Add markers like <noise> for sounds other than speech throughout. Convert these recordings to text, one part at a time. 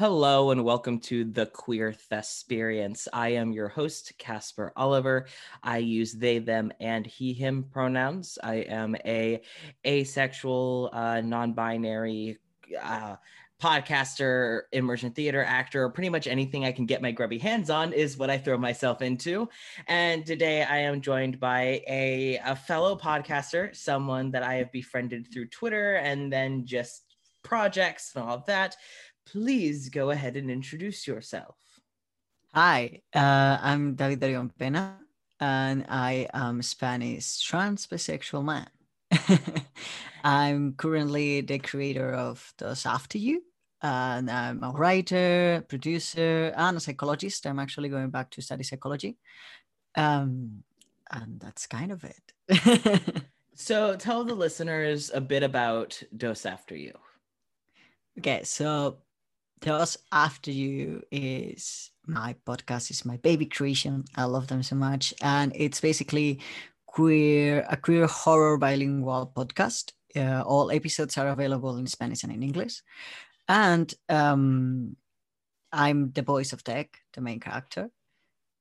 Hello and welcome to the Queer Thesperience. I am your host, Casper Oliver. I use they, them, and he, him pronouns. I am a asexual, uh, non-binary uh, podcaster, immersion theater actor, pretty much anything I can get my grubby hands on is what I throw myself into. And today I am joined by a, a fellow podcaster, someone that I have befriended through Twitter and then just projects and all of that please go ahead and introduce yourself. Hi, uh, I'm David Orión Pena, and I am Spanish trans bisexual man. <laughs> I'm currently the creator of Dos After You, and I'm a writer, producer, and a psychologist. I'm actually going back to study psychology. Um, and that's kind of it. <laughs> so tell the listeners a bit about Dos After You. Okay, so Dos After You is my podcast, is my baby creation. I love them so much. And it's basically queer a queer horror bilingual podcast. Uh, all episodes are available in Spanish and in English. And um, I'm the voice of Deck, the main character.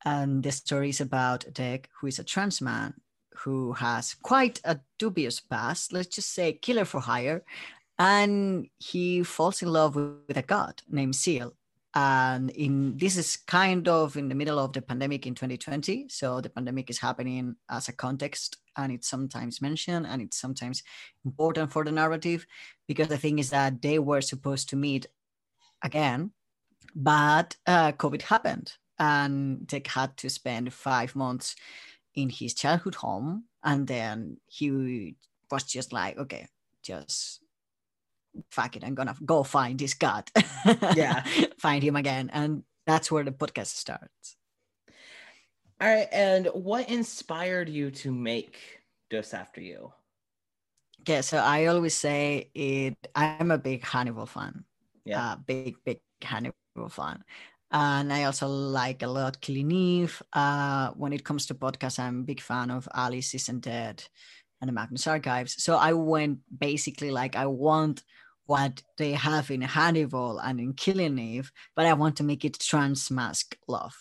And the story is about Deck, who is a trans man who has quite a dubious past, let's just say killer for hire, and he falls in love with a god named Seal. And in this is kind of in the middle of the pandemic in 2020. So the pandemic is happening as a context, and it's sometimes mentioned, and it's sometimes important for the narrative because the thing is that they were supposed to meet again, but uh, COVID happened, and they had to spend five months in his childhood home, and then he was just like, okay, just fuck it, I'm gonna go find this god. yeah. <laughs> find him again. And that's where the podcast starts. All right. And what inspired you to make Dos After You? Yeah, so I always say it I'm a big Hannibal fan. Yeah. Uh, big, big Hannibal fan. And I also like a lot Killing Eve. Uh, when it comes to podcasts, I'm a big fan of Alice Isn't Dead and the Magnus Archives. So I went basically like I want what they have in Hannibal and in Killing Eve, but I want to make it trans masc love.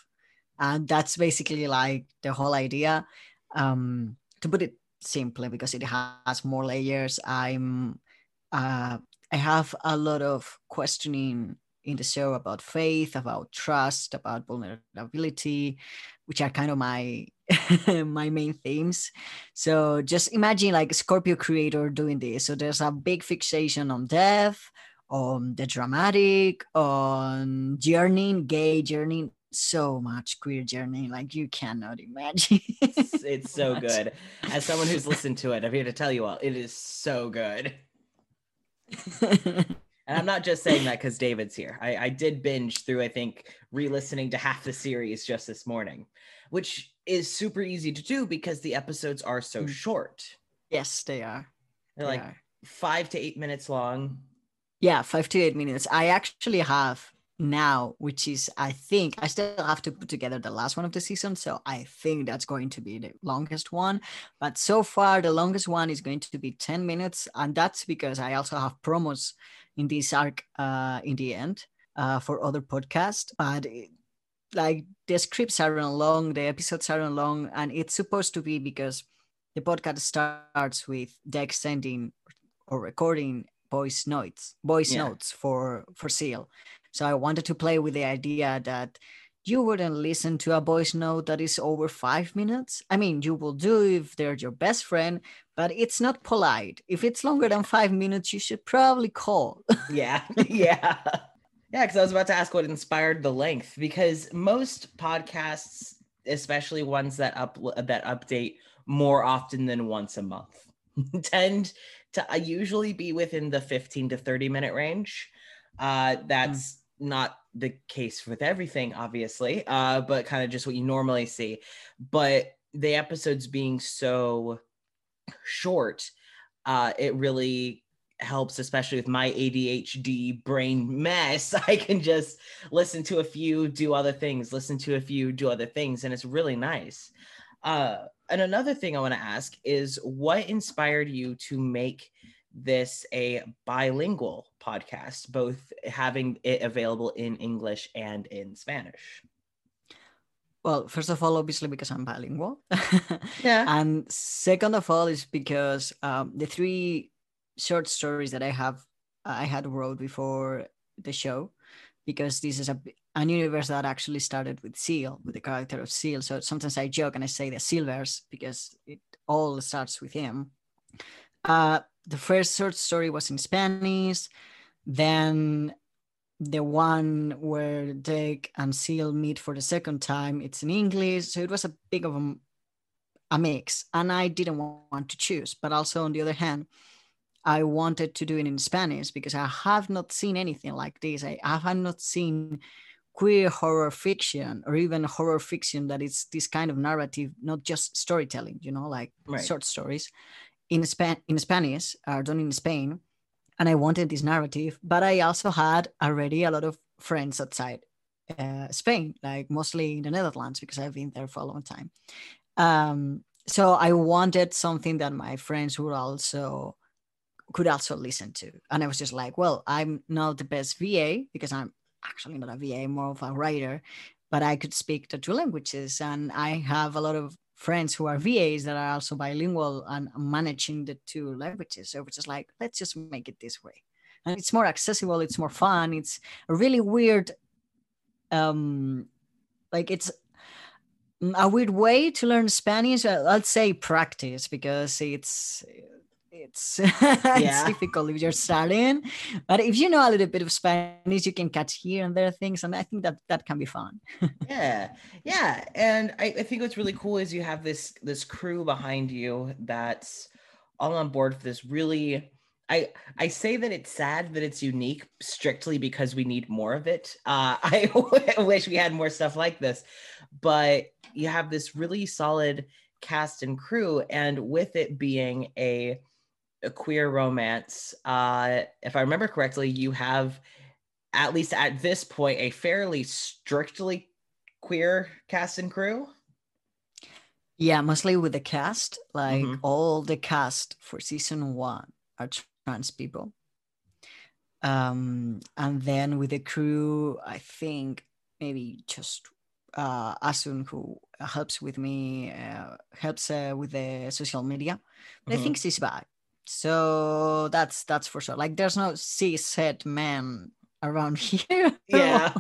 And that's basically like the whole idea. Um, to put it simply, because it has more layers, I'm uh, I have a lot of questioning in the show about faith, about trust, about vulnerability, which are kind of my <laughs> my main themes. So just imagine like Scorpio creator doing this. So there's a big fixation on death, on the dramatic, on journeying, gay journeying, so much queer journey like you cannot imagine. It's, <laughs> it's so good. As someone who's listened to it i'm here to tell you all it is so good. <laughs> And i'm not just saying that because david's here. I, I did binge through i think re-listening to half the series just this morning which is super easy to do because the episodes are so mm. short. Yes, they are. They're they like are. five to eight minutes long. Yeah, five to eight minutes. I actually have now, which is, I think, I still have to put together the last one of the season. So I think that's going to be the longest one. But so far, the longest one is going to be 10 minutes. And that's because I also have promos in this arc uh, in the end uh, for other podcasts. But like the scripts are long, the episodes are long, and it's supposed to be because the podcast starts with Deck sending or recording voice notes, voice yeah. notes for for Seal. So I wanted to play with the idea that you wouldn't listen to a voice note that is over five minutes. I mean, you will do if they're your best friend, but it's not polite. If it's longer than five minutes, you should probably call. yeah, <laughs> yeah. Yeah, because I was about to ask what inspired the length because most podcasts, especially ones that up that update more often than once a month, <laughs> tend to uh, usually be within the 15 to 30 minute range. Uh, that's mm. not the case with everything, obviously, uh, but kind of just what you normally see. But the episodes being so short, uh, it really helps, especially with my ADHD brain mess. <laughs> I can just listen to a few, do other things, listen to a few, do other things, and it's really nice. Uh, and another thing I want to ask is what inspired you to make this a bilingual podcast, both having it available in English and in Spanish? Well, first of all, obviously because I'm bilingual. <laughs> Yeah. and second of all is because um, the three short stories that I have, I had wrote before the show, because this is a an universe that actually started with Seal, with the character of Seal. So sometimes I joke and I say the Sealverse because it all starts with him. Uh, the first short story was in Spanish. Then the one where Deck and Seal meet for the second time, it's in English. So it was a big of a, a mix. And I didn't want to choose. But also, on the other hand, I wanted to do it in Spanish because I have not seen anything like this. I, I have not seen queer horror fiction or even horror fiction that is this kind of narrative, not just storytelling, you know, like Right. short stories in Span in Spanish are done in Spain. And I wanted this narrative, but I also had already a lot of friends outside uh, Spain, like mostly in the Netherlands, because I've been there for a long time. Um, so I wanted something that my friends would also could also listen to. And I was just like, well, I'm not the best VA because I'm actually not a VA, more of a writer, but I could speak the two languages. And I have a lot of friends who are VAs that are also bilingual and managing the two languages. So it's just like, let's just make it this way. And it's more accessible, it's more fun. It's a really weird, um, like it's a weird way to learn Spanish. Uh, I'd say practice because it's it's <laughs> it's difficult if you're starting. But if you know a little bit of Spanish, you can catch here and there things, and I think that that can be fun. <laughs> yeah yeah and I, I think what's really cool is you have this this crew behind you that's all on board for this really i i say that it's sad that it's unique strictly because we need more of it uh <laughs> i wish we had more stuff like this but you have this really solid cast and crew and with it being a a queer romance uh if i remember correctly you have at least at this point a fairly strictly queer cast and crew Yeah, mostly with the cast. Like Mhm. all the cast for season one are trans people. Um, and then with the crew, I think maybe just uh, Asun, who helps with me, uh, helps uh, with the social media. But I think she's back. So that's that's for sure. Like, there's no cis-het man around <laughs> here. yeah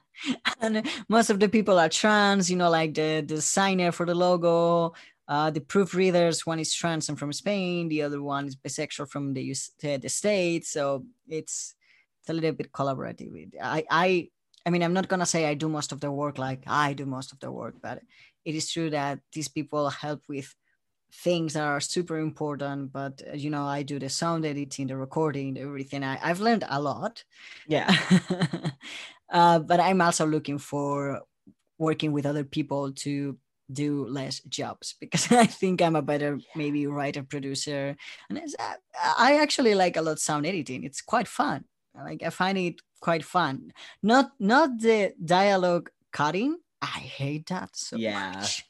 <laughs> and most of the people are trans you know like the the designer for the logo uh the proofreaders one is trans and from spain the other one is bisexual from the US, the, the states so it's it's a little bit collaborative i i i mean i'm not gonna say i do most of the work like i do most of the work but it is true that these people help with things that are super important but uh, you know i do the sound editing the recording everything I, i've learned a lot yeah <laughs> uh, but I'm also looking for working with other people to do less jobs because <laughs> I think I'm a better maybe writer producer and it's, uh, I actually like a lot sound editing. It's quite fun. Like I find it quite fun. Not not the dialogue cutting. I hate that so Yeah. much.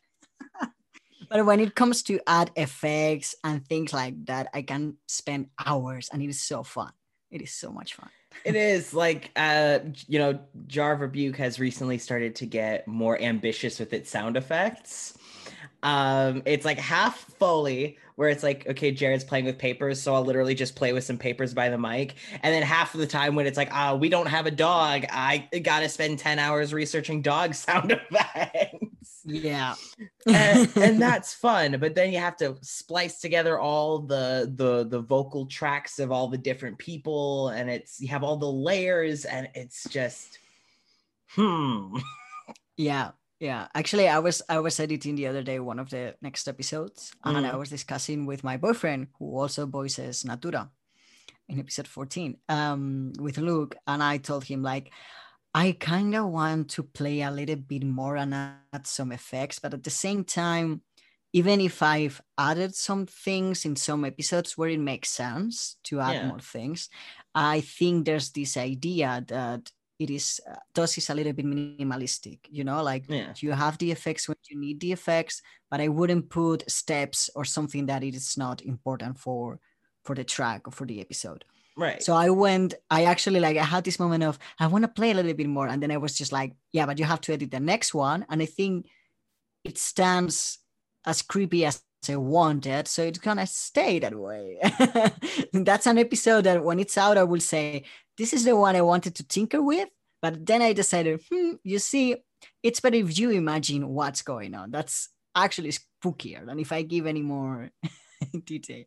But when it comes to add effects and things like that, I can spend hours and it is so fun. It is so much fun. it is like uh you know jar of rebuke has recently started to get more ambitious with its sound effects um it's like half foley where it's like okay jared's playing with papers so i'll literally just play with some papers by the mic and then half of the time when it's like ah we don't have a dog i gotta spend 10 hours researching dog <laughs> sound effects Yeah. <laughs> and, and <laughs> that's fun but then you have to splice together all the the the vocal tracks of all the different people and it's you have all the layers and it's just hmm <laughs> Yeah, yeah. Actually, I was I was editing the other day one of the next episodes, and I Mm. was discussing with my boyfriend who also voices Natura in episode 14 um with Luke, and I told him like I kind of want to play a little bit more and add some effects, but at the same time, even if I've added some things in some episodes where it makes sense to add Yeah. more things, I think there's this idea that it is uh, DOS is a little bit minimalistic, you know, like yeah you have the effects when you need the effects, but I wouldn't put steps or something that it is not important for for the track or for the episode. Right. So I went, I actually like, I had this moment of, I want to play a little bit more. And then I was just like, yeah, but you have to edit the next one. And I think it stands as creepy as I wanted. So it's going to stay that way. <laughs> That's an episode that when it's out, I will say, this is the one I wanted to tinker with. But then I decided, hmm, you see, it's better if you imagine what's going on. That's actually spookier than if I give any more <laughs> detail.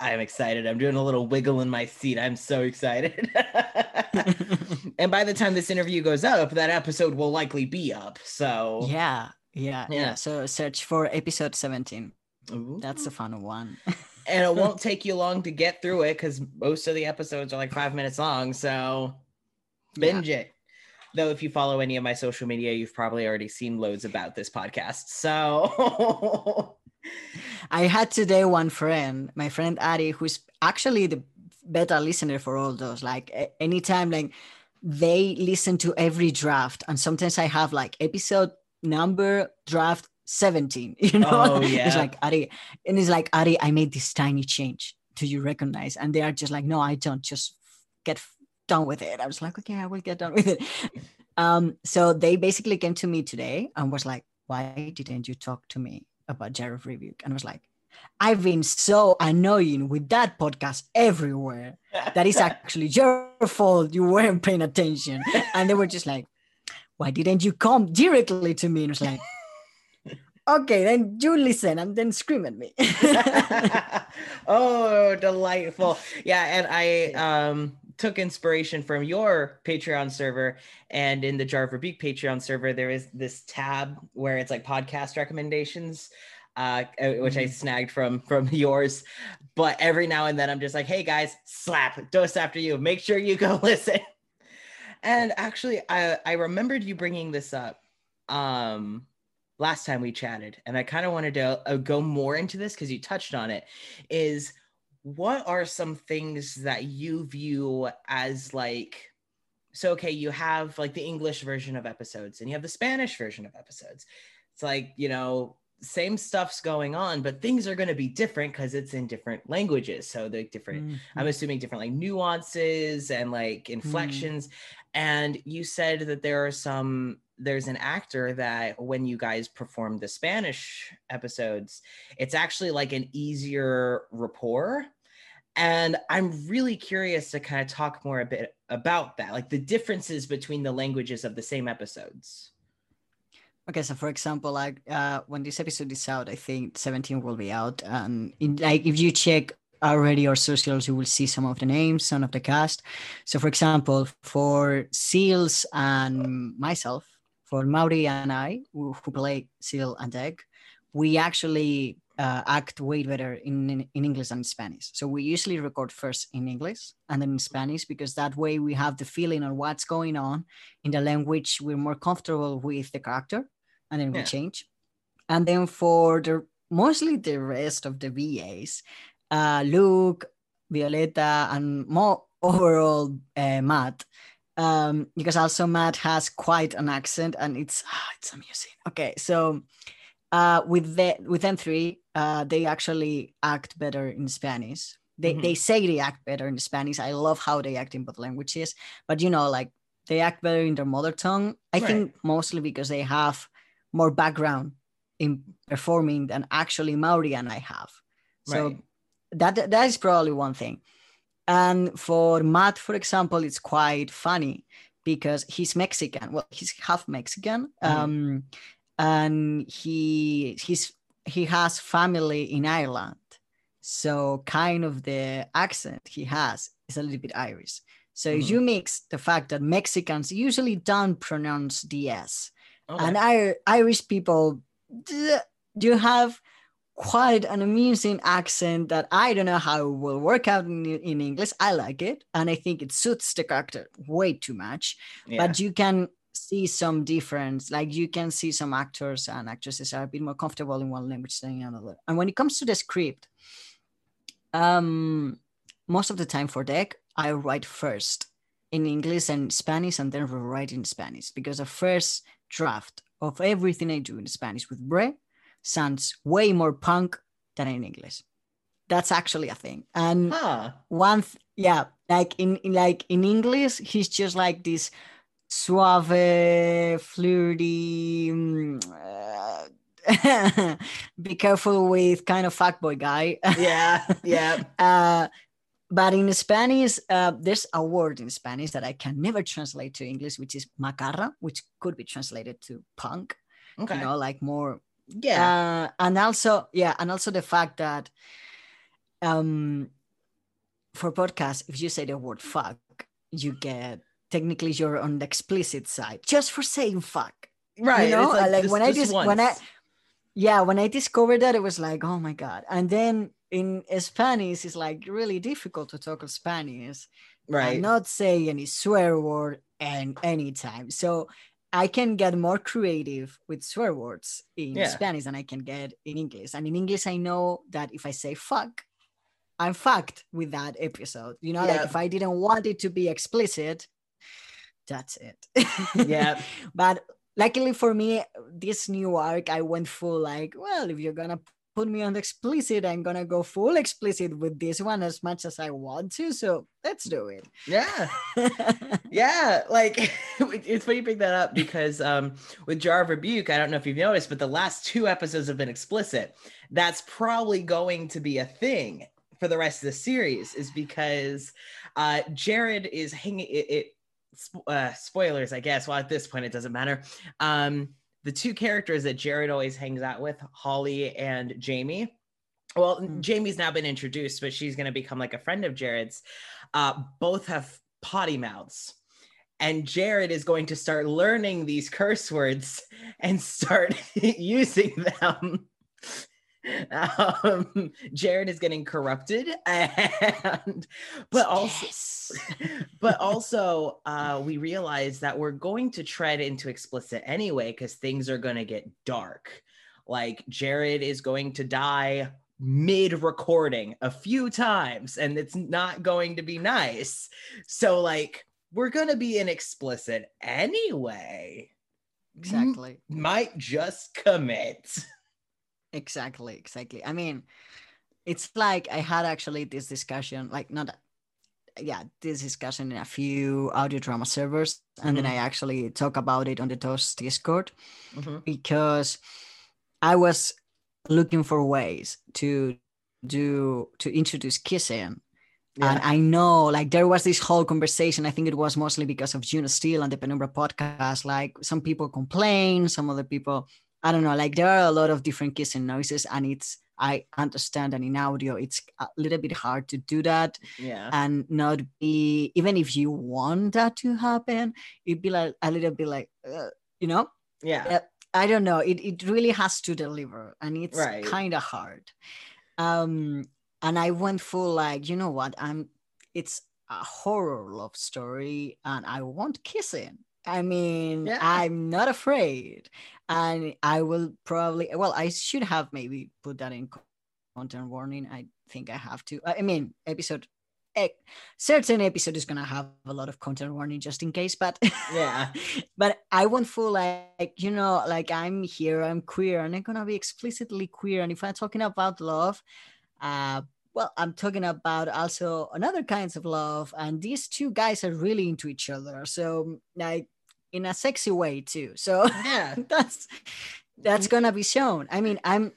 I'm excited. I'm doing a little wiggle in my seat. I'm so excited. <laughs> and by the time this interview goes up, that episode will likely be up. So yeah, yeah, yeah. yeah. So search for episode 17. Ooh. That's a fun one. <laughs> and it won't take you long to get through it because most of the episodes are like five minutes long. So binge yeah. it. Though, if you follow any of my social media, you've probably already seen loads about this podcast. So <laughs> I had today one friend, my friend Ari, who's actually the beta listener for all those. Like anytime, like they listen to every draft, and sometimes I have like episode number draft 17. <laughs> You know, oh, <laughs> yeah. it's like Ari, and it's like Ari, I made this tiny change. Do you recognize? And they are just like, no, I don't. Just get done with it. I was like, okay, I will get done with it. Um, so they basically came to me today and was like, why didn't you talk to me about Jar of Rebuke? And I was like, I've been so annoying with that podcast everywhere <laughs> that it's actually your fault you weren't paying attention. And they were just like, why didn't you come directly to me? And I was like, <laughs> okay, then you listen and then scream at me. <laughs> oh, delightful. Yeah. And I um took inspiration from your Patreon server. And in the Jar of Rebuke Patreon server, there is this tab where it's like podcast recommendations uh, uh, which I mm-hmm. snagged from from <laughs> yours. But every now and then I'm just like, hey guys, slap, Dos After You. Make sure you go <laughs> listen. And actually, I I remembered you bringing this up um last time we chatted, and I kind of wanted to uh, go more into this because you touched on it. Is what are some things that you view as like so okay you have like the english version of episodes and you have the spanish version of episodes it's like you know same stuff's going on, but things are going to be different because it's in different languages. So the different, mm-hmm. I'm assuming different like nuances and like mm. inflections. Mm. And you said that there are some, there's an actor that when you guys perform the Spanish episodes, it's actually like an easier rapport. And I'm really curious to kind of talk more a bit about that, like the differences between the languages of the same episodes. Okay, so for example, like uh, when this episode is out, I think 17 will be out. And in, like if you check already our socials, you will see some of the names, some of the cast. So for example, for Seals and myself, for Mauri and I, who, who play Seal and Egg, we actually uh, act way better in, in, in English than Spanish. So we usually record first in English and then in Spanish because that way we have the feeling of what's going on in the language we're more comfortable with the character and then we change. And then for the mostly the rest of the VAs, uh, Luke, Violeta, and more overall uh, Matt, um, because also Matt has quite an accent and it's ah, it's amusing. Okay, so uh, with the with them three, uh, they actually act better in Spanish. They mm-hmm. they say they act better in Spanish. I love how they act in both languages, but you know, like they act better in their mother tongue. I right. think mostly because they have more background in performing than actually Mauri and I have. So right. that that is probably one thing. And for Matt, for example, it's quite funny because he's Mexican. Well, he's half Mexican, mm. um, and he he's he has family in Ireland. So kind of the accent he has is a little bit Irish. So mm. you mix the fact that Mexicans usually don't pronounce the S, Okay. And I, Irish people do have quite an amusing accent that I don't know how it will work out in, in English. I like it. And I think it suits the character way too much. Yeah. But you can see some difference. Like you can see some actors and actresses are a bit more comfortable in one language than another. And when it comes to the script, um, most of the time for deck, I write first in English and Spanish and then rewrite in Spanish because the first draft of everything I do in Spanish with Bre sounds way more punk than in English. that's actually a thing. And Huh. one, th- yeah, like in, in like in English, he's just like this suave, flirty. mm, uh, <laughs> be careful with kind of fuckboy guy. <laughs> Yeah. Yeah. uh, but in Spanish, uh, there's a word in Spanish that I can never translate to English, which is macarra, which could be translated to punk. Okay. You know, like more yeah. uh, and also yeah and also the fact that um for podcasts if you say the word fuck you get technically you're on the explicit side just for saying fuck right. you know Uh, like, just- when i just just when i yeah when i discovered that it was like oh my god and then in spanish it's like really difficult to talk spanish right. and not say any swear word and anytime. So I can get more creative with swear words in Yeah. Spanish than I can get in English. And in English, I know that if I say fuck, I'm fucked with that episode. You know, like if I didn't want it to be explicit, that's it. Yeah. <laughs> but luckily for me, this new arc, I went full like, well, if you're gonna put me on the explicit, I'm gonna go full explicit with this one as much as I want to. So let's do it. yeah. <laughs> Yeah, like <laughs> it's funny you pick that up because um with Jar of Rebuke, I don't know if you've noticed, but the last two episodes have been explicit. That's probably going to be a thing for the rest of the series, is because uh Jared is hanging it, it uh spoilers, I guess. Well, at this point it doesn't matter. Um the two characters that Jared always hangs out with, Holly and Jamie. Well, Hmm. Jamie's now been introduced, but she's going to become like a friend of Jared's. Uh, both have potty mouths. And Jared is going to start learning these curse words <laughs> and start <laughs> using them. Um, Jared is getting corrupted, <laughs> and but also Yes. <laughs> but also uh, we realize that we're going to tread into explicit anyway because things are going to get dark like jared is going to die mid recording a few times and it's not going to be nice so like we're going to be in explicit anyway exactly. might just commit <laughs> Exactly. Exactly. I mean, it's like I had actually this discussion, like not yeah, this discussion in a few audio drama servers, and then Mhm. I actually talk about it on the DOS Discord Mhm. because I was looking for ways to do to introduce kissing and I know, like, there was this whole conversation. I think it was mostly because of Juno Steele and the Penumbra podcast. Like, some people complain, some other people, I don't know. Like, there are a lot of different kissing noises, and it's, I understand that in audio, it's a little bit hard to do that yeah and not be, even if you want that to happen, it'd be like a little bit like, uh, you know, yeah I don't know. It it really has to deliver, and it's Right. kind of hard. Um, and I went full like, you know what? I'm. It's a horror love story, and I want kissing. I mean, Yeah. I'm not afraid, and I will probably. Well, I should have maybe put that in content warning. I think I have to. I mean, episode. eh, certain episode is gonna have a lot of content warning just in case, but Yeah. <laughs> but I won't feel like you know, like I'm here, I'm queer, and I'm gonna be explicitly queer. And if I'm talking about love, uh, well, I'm talking about also another kinds of love, and these two guys are really into each other. So like in a sexy way too. So yeah <laughs> that's that's mm-hmm. gonna be shown. I mean, I'm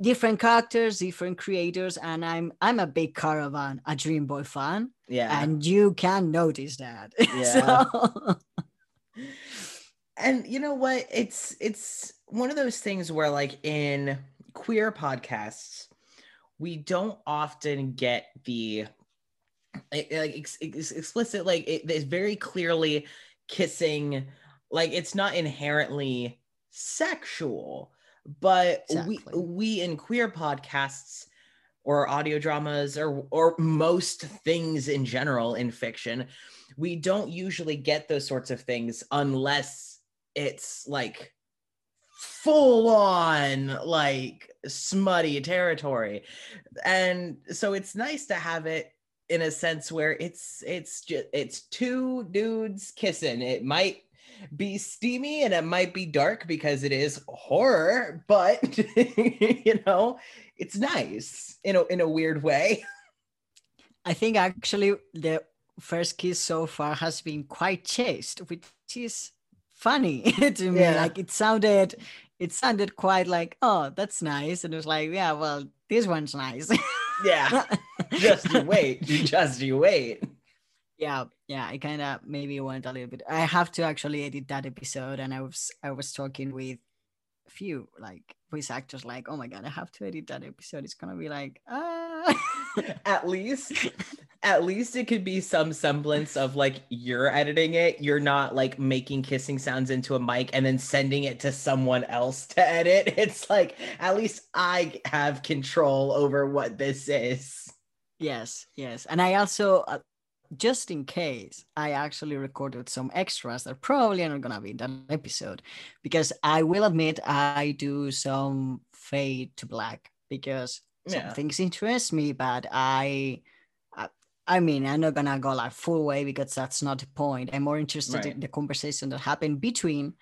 different characters, different creators, and I'm I'm a big Caravan, a Dream Boy fan, yeah and you can notice that. <laughs> Yeah. so and you know what it's it's one of those things where like in queer podcasts we don't often get the like ex- ex- explicit like it's very clearly kissing like it's not inherently sexual but we we in queer podcasts or audio dramas or or most things in general in fiction we don't usually get those sorts of things unless it's like full on like smutty territory and so it's nice to have it in a sense where it's it's just it's two dudes kissing it might be steamy and it might be dark because it is horror, but <laughs> you know, it's nice in a in a weird way. I think actually the first kiss so far has been quite chaste, which is funny <laughs> to me. Yeah. Like it sounded it sounded quite like, oh, that's nice. And it was like, yeah, well, this one's nice. Yeah. <laughs> just you wait. Just you wait. yeah yeah i kind of maybe went a little bit i have to actually edit that episode and i was i was talking with few like voice actors like oh my god i have to edit that episode it's gonna be like ah <laughs> At least at least it could be some semblance of like you're editing it. You're not like making kissing sounds into a mic and then sending it to someone else to edit. <laughs> It's like at least I have control over what this is. yes yes and i also uh, just in case i actually recorded some extras that probably are not gonna be in that episode because i will admit i do some fade to black because some Yeah. things interest me but i I, I mean, I'm not gonna go like full way because that's not the point. I'm more interested Right. in the conversation that happened between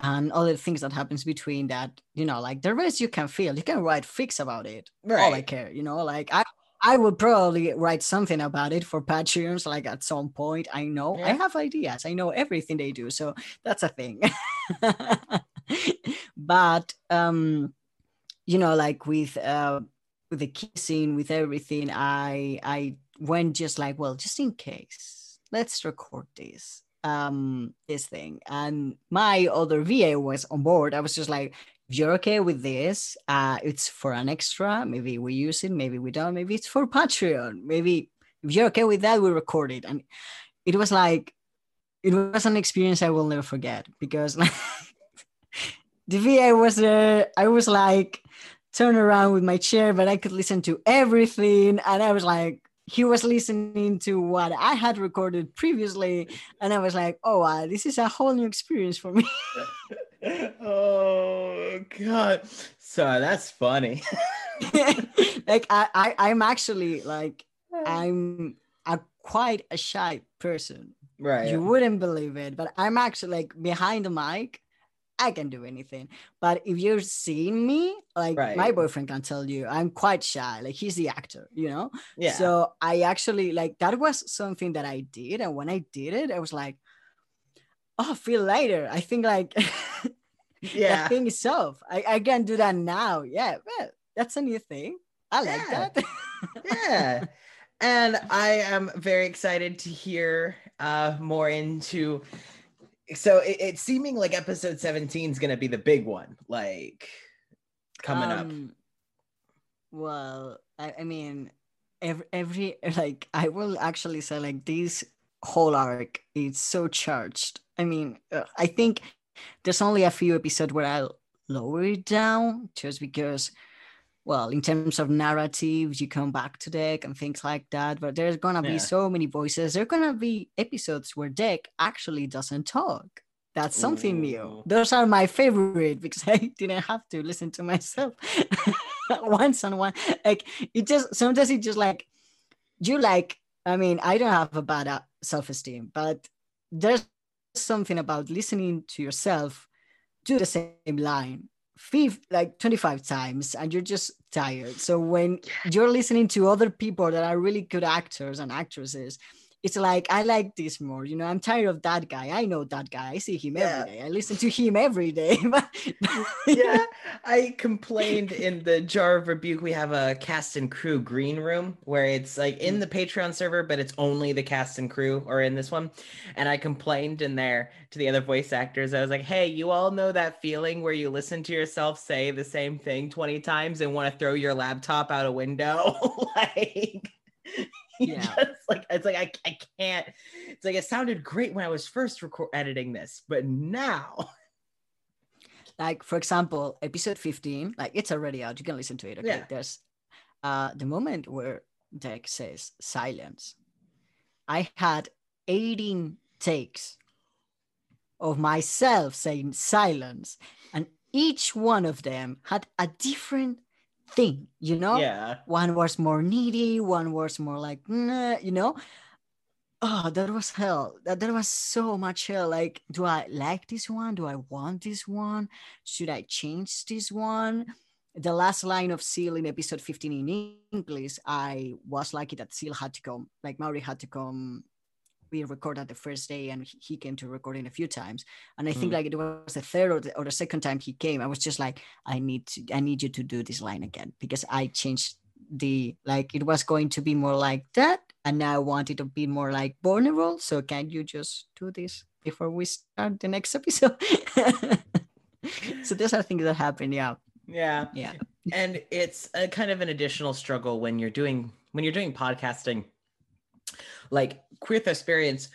and other things that happens between that, you know, like the rest you can feel. You can write fix about it. All I care, you know, like I I would probably write something about it for Patreons, like at some point. I know I have ideas. I know everything they do. So that's a thing. <laughs> but um, you know, like with uh with the kissing, with everything, I I went just like, well, just in case, let's record this um this thing. And my other VA was on board. I was just like, if you're okay with this, uh, it's for an extra. Maybe we use it, maybe we don't. Maybe it's for Patreon. Maybe if you're okay with that, we record it. And it was like, it was an experience I will never forget because like <laughs> the VA was there. I was like turn around with my chair, but I could listen to everything. And I was like, he was listening to what I had recorded previously. And I was like, oh, this is a whole new experience for me. Oh god. So that's funny. <laughs> like I, I i'm actually like i'm a quite a shy person right. you wouldn't believe it but i'm actually like behind the mic i can do anything but if you're seeing me like my boyfriend can tell you i'm quite shy like he's the actor you know yeah. so i actually like that was something that i did and when i did it i was like oh feel lighter i think like <laughs> yeah. thing itself. I, I can do that now. Yeah, well, that's a new thing. I like Yeah. that. <laughs> yeah and i am very excited to hear uh more into so it, it's seeming like episode 17 is going to be the big one like coming up Um, Well, I, I mean, every, every like I will actually say like this whole arc is so charged. I mean, uh, I think there's only a few episodes where I'll lower it down just because well in terms of narratives, you come back to deck and things like that but there's gonna be Yeah. so many voices. There's gonna be episodes where deck actually doesn't talk. That's something new. Those are my favorite because <laughs> i didn't have to listen to myself <laughs> once on one. Like it just sometimes it just like you like i mean i don't have a bad uh, self-esteem but there's something about listening to yourself do the same line fif- like 25 times and you're just tired. So when you're listening to other people that are really good actors and actresses it's like i like this more you know i'm tired of that guy. I know that guy. I see him Yeah. every day. I listen to him every day. <laughs> But <laughs> yeah. I complained in the jar of rebuke we have a cast and crew green room where it's like in mm. the patreon server but it's only the cast and crew or in this one. And i complained in there to the other voice actors. I was like hey you all know that feeling where you listen to yourself say the same thing 20 times and want to throw your laptop out a window? <laughs> Like <laughs> Yeah. just like it's like I, I can't it's like it sounded great when i was first record editing this but now <laughs> like for example episode 15 like it's already out you can listen to it okay Yeah. there's uh the moment where deck says silence i had 18 takes of myself saying silence and each one of them had a different thing you know yeah one was more needy one was more like "Nah," you know oh, that was hell. That, that was so much hell. Like, do I like this one? Do I want this one? Should I change this one? The last line of Seal in episode 15 in English, I was lucky that Seal had to come, like Maury had to come. We recorded the first day and he came to recording a few times. And I think Mm. like it was the third or the, or the second time he came, I was just like, I need to, I need you to do this line again because I changed the like it was going to be more like that and now I want it to be more like vulnerable. So can you just do this before we start the next episode? <laughs> so those are things that happen. Yeah. Yeah. Yeah. and it's a kind of an additional struggle when you're doing when you're doing podcasting like Queer Thesperience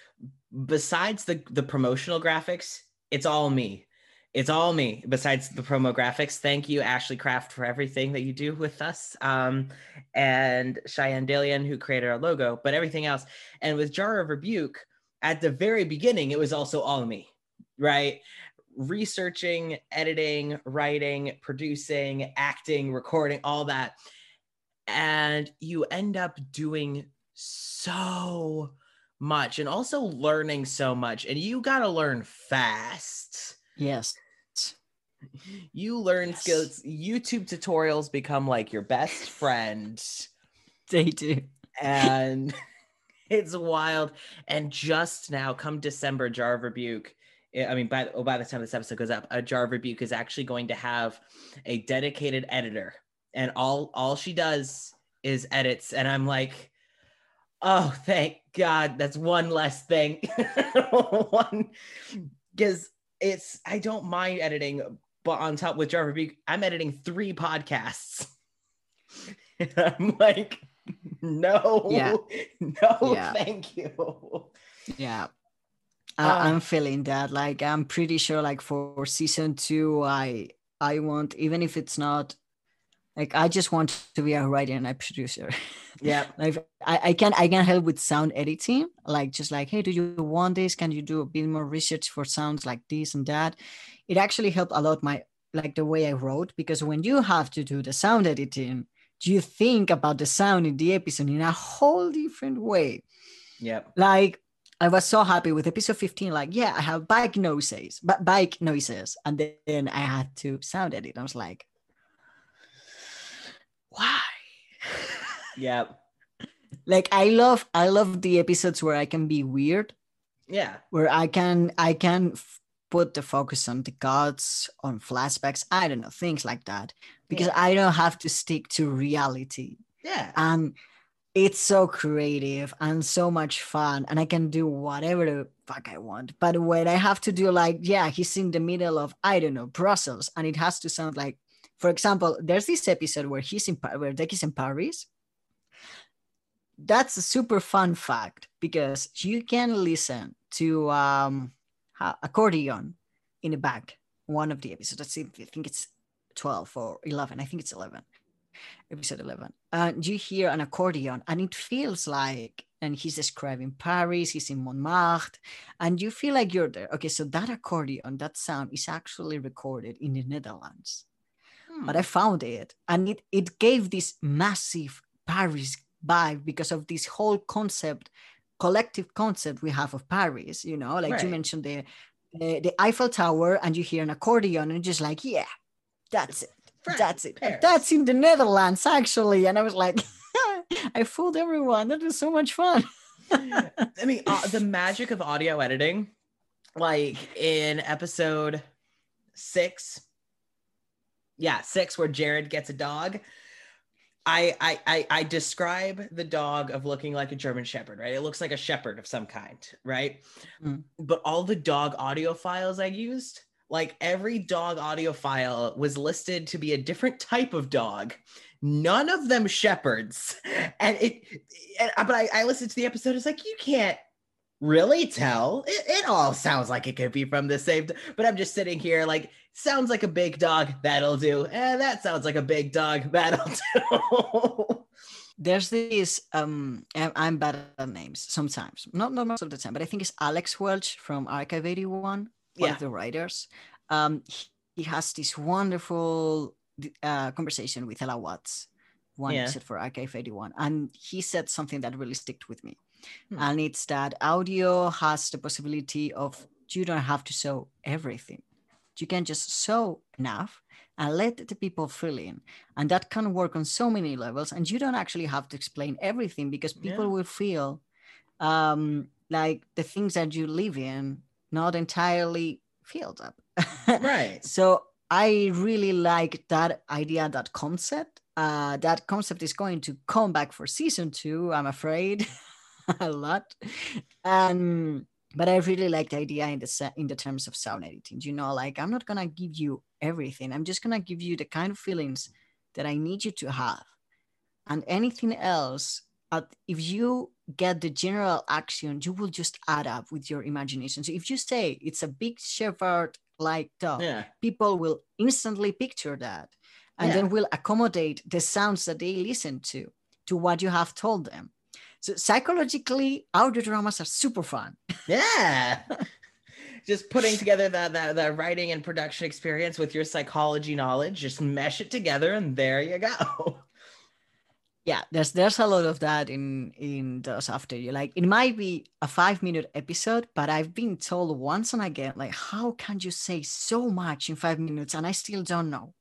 besides the the promotional graphics it's all me. It's all me. Besides the promo graphics thank you Ashlee Craft for everything that you do with us um and cheyenne Dalian, who created our logo but everything else. And with jar of rebuke at the very beginning it was also all me right? Researching, editing, writing, producing, acting, recording, all that. And you end up doing so much and also learning so much. And you got to learn fast. Yes. You learn Yes. skills. YouTube tutorials become like your best friend. They do. and <laughs> it's wild. And just now, come December, Jar of Rebuke. I- I mean, by oh, by the time this episode goes up, a Jar of Rebuke is actually going to have a dedicated editor, and all all she does is edits. And I'm like, oh, thank God, that's one less thing. <laughs> one, because it's I don't mind editing, but on top with Jar of Rebuke, I'm editing three podcasts. <laughs> I'm like, no, Yeah. no, Yeah. thank you. Yeah. Uh, I, I'm feeling that. Like I'm pretty sure like for season two, I I want, even if it's not like I just want to be a writer and a producer. Yeah, <laughs> like I, I can I can help with sound editing like just like hey do you want this? Can you do a bit more research for sounds like this and that? It actually helped a lot my like the way I wrote because when you have to do the sound editing you think about the sound in the episode in a whole different way? Yeah like I was so happy with episode 15 like yeah I have bike noises but bike noises and then I had to sound edit. I was like why? Yeah. like i love i love the episodes where i can be weird. Yeah, where i can i can f- put the focus on the gods on flashbacks. I don't know things like that. Because Yeah. i don't have to stick to reality. Yeah, and it's so creative and so much fun. And i can do whatever the fuck i want. But when i have to do like yeah he's in the middle of i don't know brussels. And it has to sound like for example there's this episode where he's in where Deck is in paris. That's a super fun fact because you can listen to um accordion in the back one of the episodes. I think it's 12 or 11 i think it's 11 episode 11 and you hear an accordion and it feels like and he's describing paris he's in montmartre and you feel like you're there. Okay so that accordion that sound is actually recorded in the netherlands but Hmm. I found it and it, it gave this massive Paris vibe because of this whole concept, collective concept we have of Paris. You know, like you mentioned the, the the Eiffel Tower and you hear an accordion and just like, yeah, that's it. That's it. Paris. That's in the Netherlands actually. And I was like, <laughs> I fooled everyone. That was so much fun. <laughs> I mean, uh, the magic of audio editing, like in episode six, yeah, six, where Jared gets a dog. I, I I I describe the dog of looking like a German Shepherd, right? It looks like a shepherd of some kind, right? Mm. But all the dog audio files I used, like every dog audio file was listed to be a different type of dog. None of them shepherds, <laughs> and it. And, but I, I listened to the episode. It's like you can't really tell. It, it all sounds like it could be from the same. But I'm just sitting here like sounds like a big dog. That'll do. And that sounds like a big dog. <laughs> That'll do. There's this um I'm- bad at names sometimes. Not not most of the time, but I think it's Alex Welch from Archive 81, one Yeah. of the writers. Um he, he has this wonderful uh, conversation with Ella Watts, one Yeah. episode for Archive 81. And he said something that really sticked with me. Hmm. And it's that audio has the possibility of you don't have to show everything. You can just show enough and let the people fill in. And that can work on so many levels. And you don't actually have to explain everything because people yeah. will feel um, like the things that you live in not entirely filled up. right. <laughs> So I really like that idea, that concept. Uh, that concept is going to come back for season two, I'm afraid, <laughs> <laughs> a lot. And but I really like the idea in the in the terms of sound editing. You know, like I'm not gonna give you everything. I'm just gonna give you the kind of feelings that I need you to have, and anything else. Uh, if you get the general action, you will just add up with your imagination. So if you say it's a big shepherd like dog, yeah. people will instantly picture that, and yeah. then will accommodate the sounds that they listen to to what you have told them. So psychologically, audio dramas are super fun. Yeah. <laughs> just putting together that, that that writing and production experience with your psychology knowledge, just mesh it together, and there you go. Yeah, there's there's a lot of that in in Dos After You. Like it might be a five minute episode, but I've been told once and again, like, how can you say so much in five minutes? And I still don't know.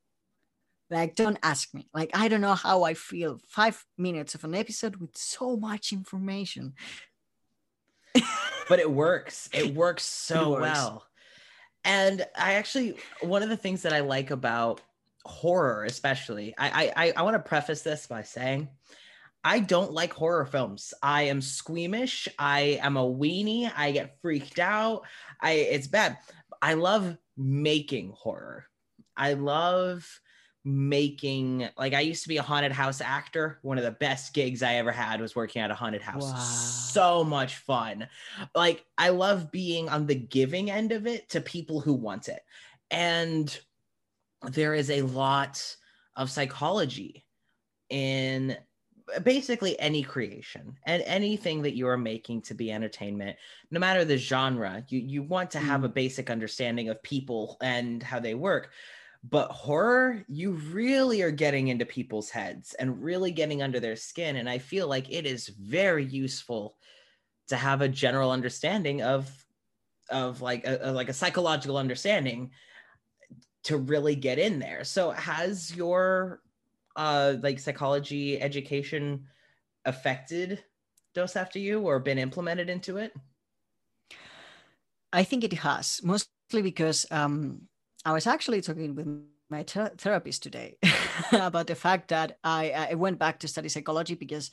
Like, don't ask me. Like, I don't know how I feel. Five minutes of an episode with so much information. but it <laughs> works. It works so it works. well. And I actually, one of the things that I like about horror, especially, I I, I want to preface this by saying I don't like horror films. I am squeamish. I am a weenie. I get freaked out. I it's bad. I love making horror. I love making like I used to be a haunted house actor. One of the best gigs I ever had was working at a haunted house. Wow. So much fun. Like I love being on the giving end of it to people who want it. And there is a lot of psychology in basically any creation and anything that you are making to be entertainment no matter the genre you you want to have mm. a basic understanding of people and how they work but horror you really are getting into people's heads and really getting under their skin and i feel like it is very useful to have a general understanding of of like a, a, like a psychological understanding to really get in there. So has your uh like psychology education affected Dos After You or been implemented into it? I think it has mostly because um I was actually talking with my ter- therapist today <laughs> about the fact that I, I went back to study psychology because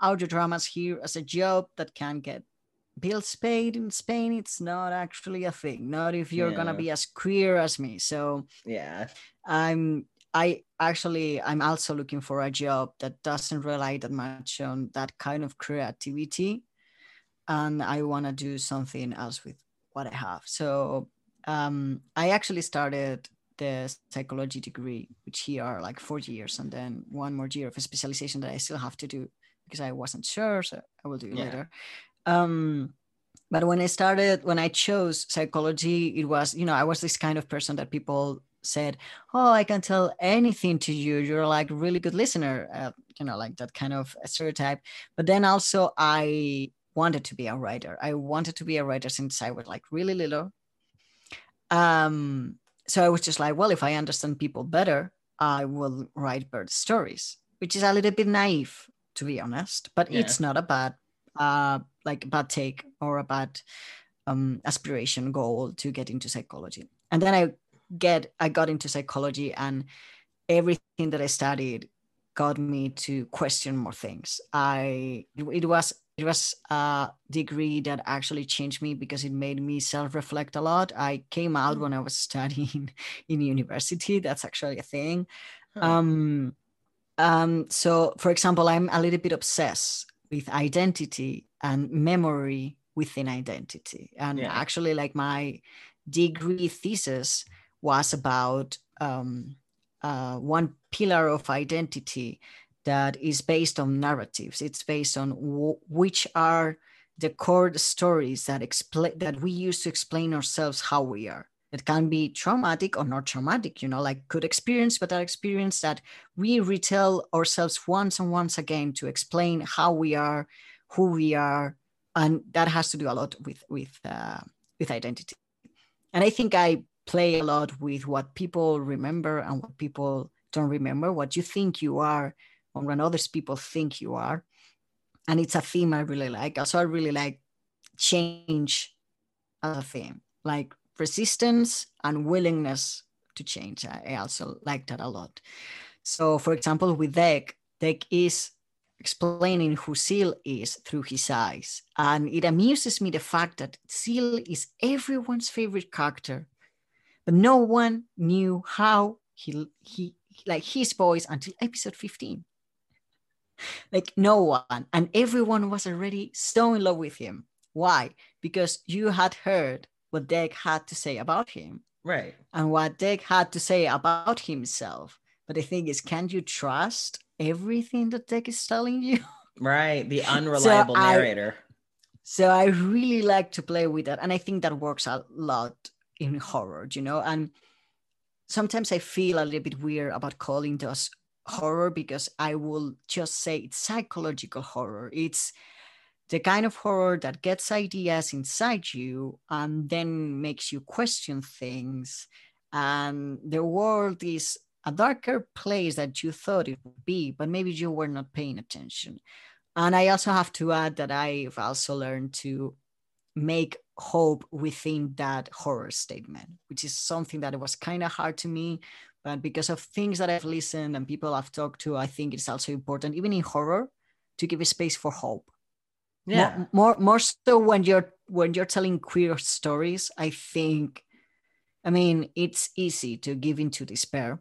audio dramas here as a job that can get bills paid in Spain, it's not actually a thing. Not if you're yeah. gonna be as queer as me. So yeah, I'm I actually I'm also looking for a job that doesn't rely that much on that kind of creativity, and I want to do something else with what I have. So um, I actually started the psychology degree, which here are like four years, and then one more year of a specialization that I still have to do because I wasn't sure. So I will do yeah. later. Um, but when I started, when I chose psychology, it was, you know, I was this kind of person that people said, Oh, I can tell anything to you. You're like really good listener, uh, you know, like that kind of stereotype. But then also, I wanted to be a writer. I wanted to be a writer since I was like really little. Um, so I was just like, well, if I understand people better, I will write bird stories, which is a little bit naive, to be honest, but yeah. it's not a bad, uh, like bad take or a bad um, aspiration goal to get into psychology. And then I get, I got into psychology and everything that I studied got me to question more things. I, it was it was a degree that actually changed me because it made me self-reflect a lot i came out when i was studying <laughs> in university that's actually a thing huh. um, um, so for example i'm a little bit obsessed with identity and memory within identity and yeah. actually like my degree thesis was about um, uh, one pillar of identity that is based on narratives. It's based on w- which are the core stories that explain that we use to explain ourselves how we are. It can be traumatic or not traumatic, you know, like good experience, but that experience that we retell ourselves once and once again to explain how we are, who we are, and that has to do a lot with with uh, with identity and i think i play a lot with what people remember and what people don't remember what you think you are and what others people think you are and it's a theme i really like also i really like change as a theme like resistance and willingness to change i also like that a lot so for example with Deck Deck is explaining who Seal is through his eyes. And it amuses me the fact that Seal is everyone's favorite character, but no one knew how he, he like his voice until episode 15. Like no one, and everyone was already so in love with him. Why? Because you had heard what Deck had to say about him. Right. And what Deck had to say about himself. But the thing is, can you trust everything that Deck is telling you. <laughs> Right, the unreliable so narrator. I, so I really like to play with that, and I think that works a lot in horror, you know. And sometimes I feel a little bit weird about calling Dos horror because I will just say it's psychological horror. It's the kind of horror that gets ideas inside you and then makes you question things. And the world is a darker place that you thought it would be, but maybe you were not paying attention. And I also have to add that I've also learned to make hope within that horror statement, which is something that was kind of hard to me. But because of things that I've listened and people I've talked to, I think it's also important, even in horror, to give a space for hope. Yeah. More, more, more so when you're when you're telling queer stories, I think, I mean, it's easy to give into despair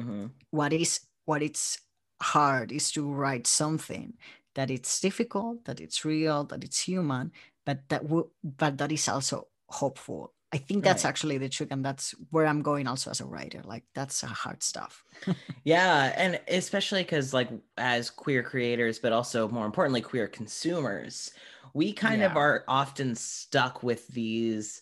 Mm-hmm. What is what it's hard is to write something that it's difficult, that it's real, that it's human, but that w- but that is also hopeful. I think that's right. actually the trick, and that's where I'm going also as a writer. Like that's a hard stuff. <laughs> yeah, and especially because like as queer creators, but also more importantly, queer consumers, we kind yeah. of are often stuck with these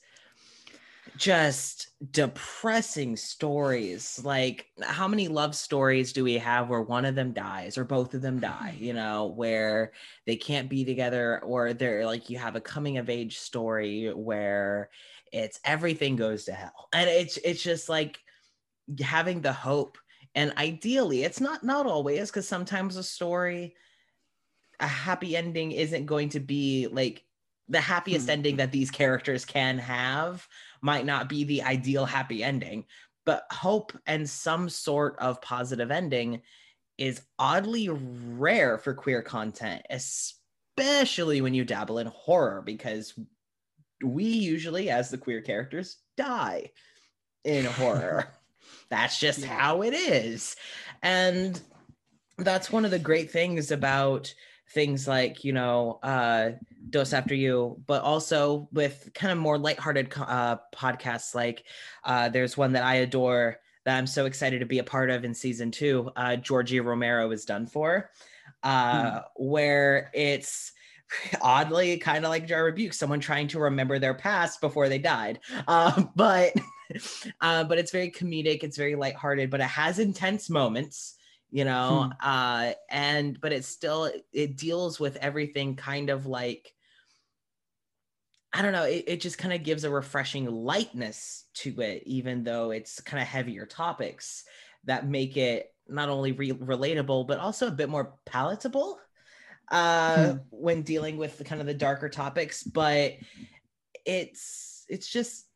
just depressing stories. Like, how many love stories do we have where one of them dies or both of them die, <laughs> you know, where they can't be together, or they're like, you have a coming of age story where it's everything goes to hell. And it's, it's just like having the hope. And ideally, it's not, not always, because sometimes a story, a happy ending isn't going to be like the happiest hmm. ending that these characters can have might not be the ideal happy ending, but hope and some sort of positive ending is oddly rare for queer content, especially when you dabble in horror, because we usually, as the queer characters, die in <laughs> horror. that's just yeah. how it is. And that's one of the great things about things like you know uh Dos After You but also with kind of more lighthearted uh podcasts like uh there's one that i adore that i'm so excited to be a part of in season two uh georgie romero is done for uh hmm. where it's oddly kind of like jar rebuke someone trying to remember their past before they died. Uh, <laughs> but <laughs> uh, but it's very comedic it's very lighthearted but it has intense moments you know? Hmm. uh and but it still it deals with everything kind of like I don't know, it, it just kind of gives a refreshing lightness to it, even though it's kind of heavier topics that make it not only re- relatable, but also a bit more palatable uh, hmm. when dealing with the kind of the darker topics. But it's it's just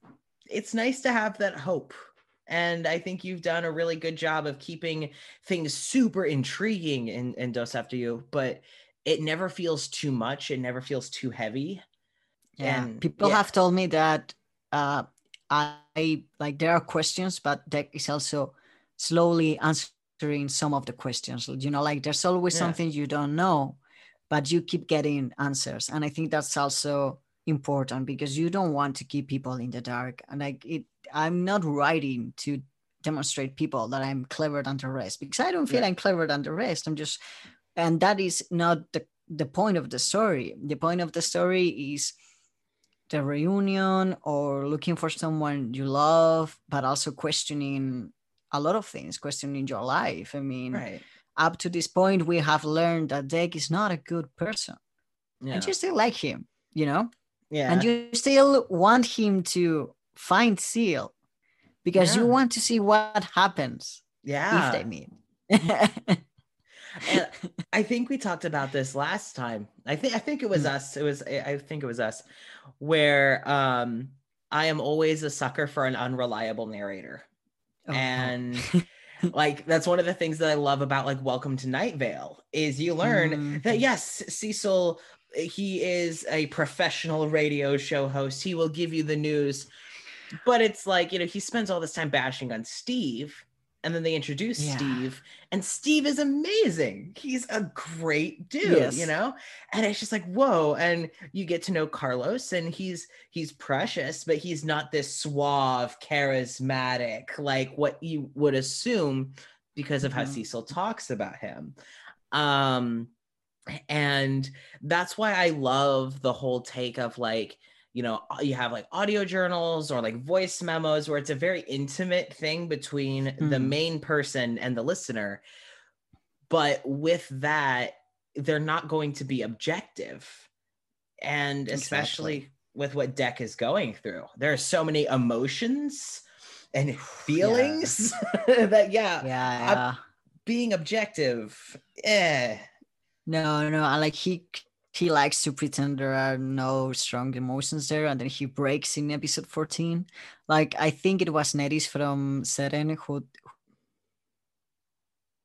it's nice to have that hope and I think you've done a really good job of keeping things super intriguing in, in Dos After You, but it never feels too much. It never feels too heavy. Yeah. And people yeah. have told me that uh, I like there are questions, but Deck is also slowly answering some of the questions. You know, like there's always yeah. something you don't know, but you keep getting answers. And I think that's also important because you don't want to keep people in the dark. And like it I'm not writing to demonstrate people that I'm clever than the rest because I don't feel yeah. I'm clever than the rest. I'm just, and that is not the, the point of the story. The point of the story is the reunion or looking for someone you love, but also questioning a lot of things, questioning your life. I mean, right. Up to this point, we have learned that Deck is not a good person. Yeah. and you still like him, you know, yeah. and you still want him to find Seal because you want to see what happens yeah. if they meet. And <laughs> I think we talked about this last time. I think I think it was us. It was I think it was us where um I am always a sucker for an unreliable narrator. Oh, And <laughs> <laughs> like that's one of the things that I love about like Welcome to Night Vale is you learn that Mhm. yes, Cecil he is a professional radio show host. He will give you the news. But it's like, you know, he spends all this time bashing on Steve and then they introduce Yeah. Steve and Steve is amazing. He's a great dude, Yes. you know? And it's just like, whoa. And you get to know Carlos and he's he's precious, but he's not this suave, charismatic, like what you would assume because of how Mhm. Cecil talks about him. Um and that's why I love the whole take of like, you know, you have like audio journals or like voice memos where it's a very intimate thing between the Mhm. main person and the listener. But with that, they're not going to be objective. And especially Exactly. with what Deck is going through, there are so many emotions and <sighs> feelings <laughs> that, yeah, yeah, yeah. being objective, eh. No, no, I like he he likes to pretend there are no strong emotions there, and then he breaks in episode 14. Like I think it was Neris from Seren who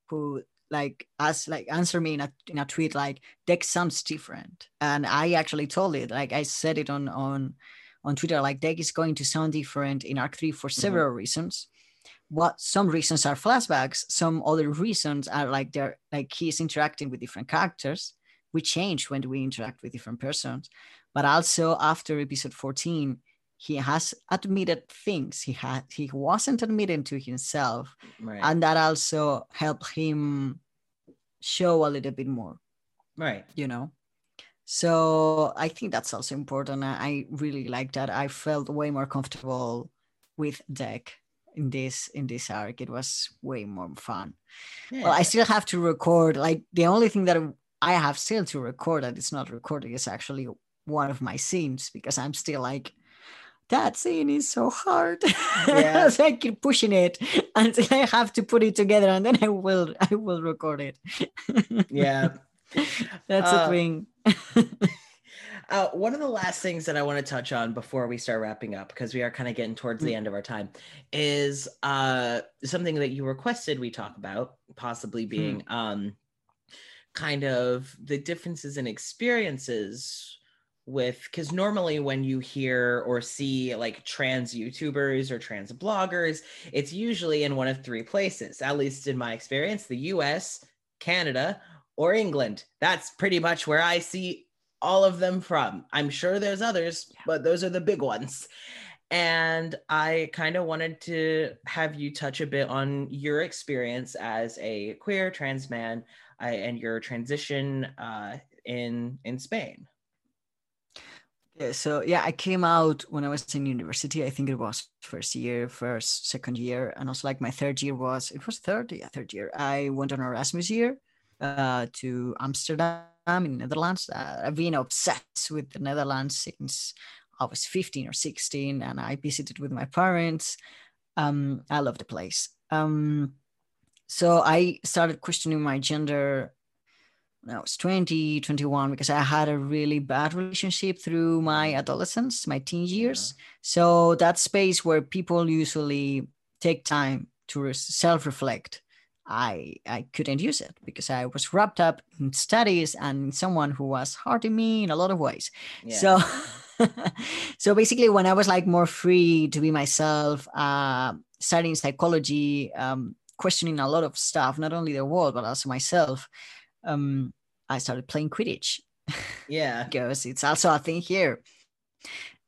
who like asked like answer me in a in a tweet like Deck sounds different. And I actually told it, like I said it on on on Twitter, like Deck is going to sound different in Arc 3 for mm-hmm. several reasons what some reasons are flashbacks some other reasons are like they're like he's interacting with different characters we change when we interact with different persons. But also after episode 14 he has admitted things. He had he wasn't admitting to himself. Right. and that also helped him show a little bit more right. you know? So i think that's also important. I I really like that. I felt way more comfortable with Deck in this in this arc. It was way more fun. Well i still have to record. Like the only thing that i have still to record that it's not recording It's actually one of my scenes because i'm still like that scene is so hard Yeah. so <laughs> i keep pushing it until i have to put it together and then i will i will record it yeah. <laughs> that's Uh, a thing <laughs> Uh, one of the last things that I want to touch on before we start wrapping up, because we are kind of getting towards the Mm. end of our time, is uh, something that you requested we talk about, possibly being um, kind of the differences in experiences with, because normally when you hear or see like trans YouTubers or trans bloggers, it's usually in one of three places, at least in my experience the US, Canada, or England. That's pretty much where I see all of them from. I'm sure there's others, but those are the big ones. And I kind of wanted to have you touch a bit on your experience as a queer trans man uh, and your transition uh, in in Spain. Yeah, so yeah, I came out when I was in university. I think it was first year, first, second year, and also like my third year was it was third, yeah, third year. I went on Erasmus year uh, to Amsterdam in Netherlands. Uh, I've been obsessed with the Netherlands since I was 15 or 16, and I visited with my parents. Um, I love the place. Um, so I started questioning my gender when I was 20, 21, because I had a really bad relationship through my adolescence, my teen years. So that space where people usually take time to self reflect, I, I couldn't use it because I was wrapped up in studies and someone who was hurting me in a lot of ways. Yeah. So, <laughs> so basically, when I was like more free to be myself, uh, studying psychology, um, questioning a lot of stuff, not only the world but also myself, um, I started playing Quidditch yeah. <laughs> because it's also a thing here.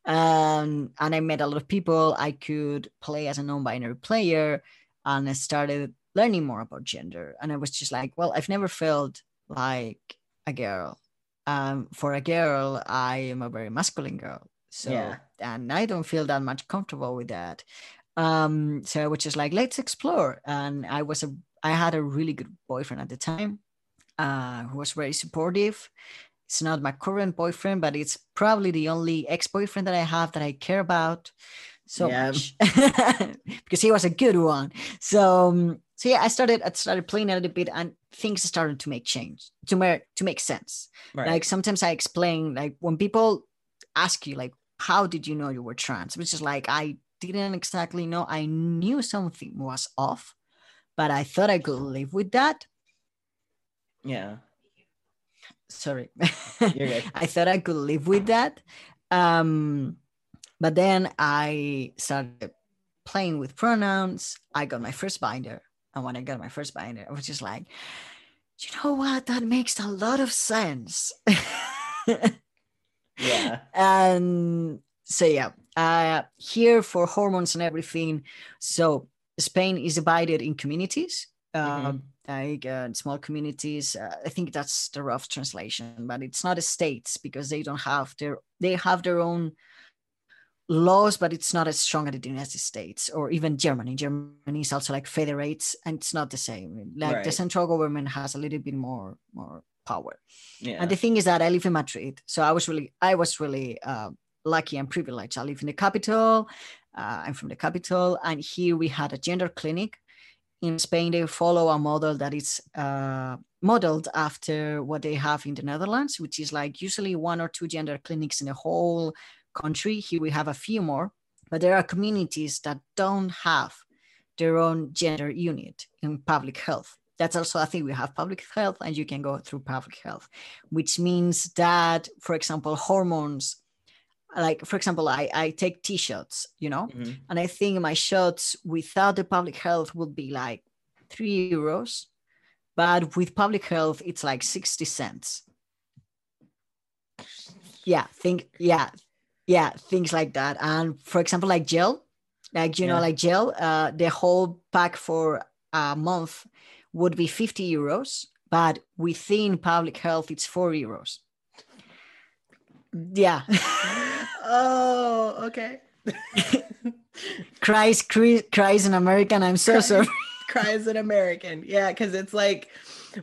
Um, and I met a lot of people. I could play as a non-binary player, and I started learning more about gender. And I was just like, well, I've never felt like a girl. Um, for a girl, I am a very masculine girl. So, Yeah. and I don't feel that much comfortable with that. Um, so I was just like, let's explore. And I was a, I had a really good boyfriend at the time, uh, who was very supportive it's not my current boyfriend, but it's probably the only ex-boyfriend that I have that I care about so Yeah. much <laughs> because he was a good one. So um, so yeah, I started I started playing a little bit and things started to make change to make to make sense. Right. Like sometimes I explain like when people ask you like how did you know you were trans? Which is like I didn't exactly know. I knew something was off, but I thought I could live with that. yeah. Sorry. <laughs> I thought I could live with that. Um, but then I started playing with pronouns. I got my first binder. And when I got my first binder, I was just like, you know what? That makes a lot of sense. <laughs> Yeah. and so yeah, uh, here for hormones and everything. So Spain is divided in communities, uh, Mhm. like uh, small communities. Uh, I think that's the rough translation, but it's not a states because they don't have their they have their own laws, but it's not as strong as the United States or even Germany. Germany is also like federates, and it's not the same. Like the central government has a little bit more more power. Yeah. And the thing is that I live in Madrid, so I was really, I was really uh, lucky and privileged. I live in the capital. Uh, I'm from the capital, and here we had a gender clinic. In Spain, they follow a model that is uh, modeled after what they have in the Netherlands, which is like usually one or two gender clinics in the whole country. Here we have a few more, but there are communities that don't have their own gender unit in public health. That's also a thing. We have public health, and you can go through public health, which means that, for example, hormones, like for example, I, I take t-shirts you know, Mhm. and I think my shirts without the public health would be like three euros, but with public health, it's like 60 cents. Yeah, think, yeah, yeah, things like that. And for example, like gel, like, you know, like gel, uh, the whole pack for a month would be 50 euros, but within public health, it's four euros. Yeah. <laughs> oh, okay. <laughs> cries, cries, cries in American. I'm so Cry- sorry. <laughs> cries an American. Yeah, because it's like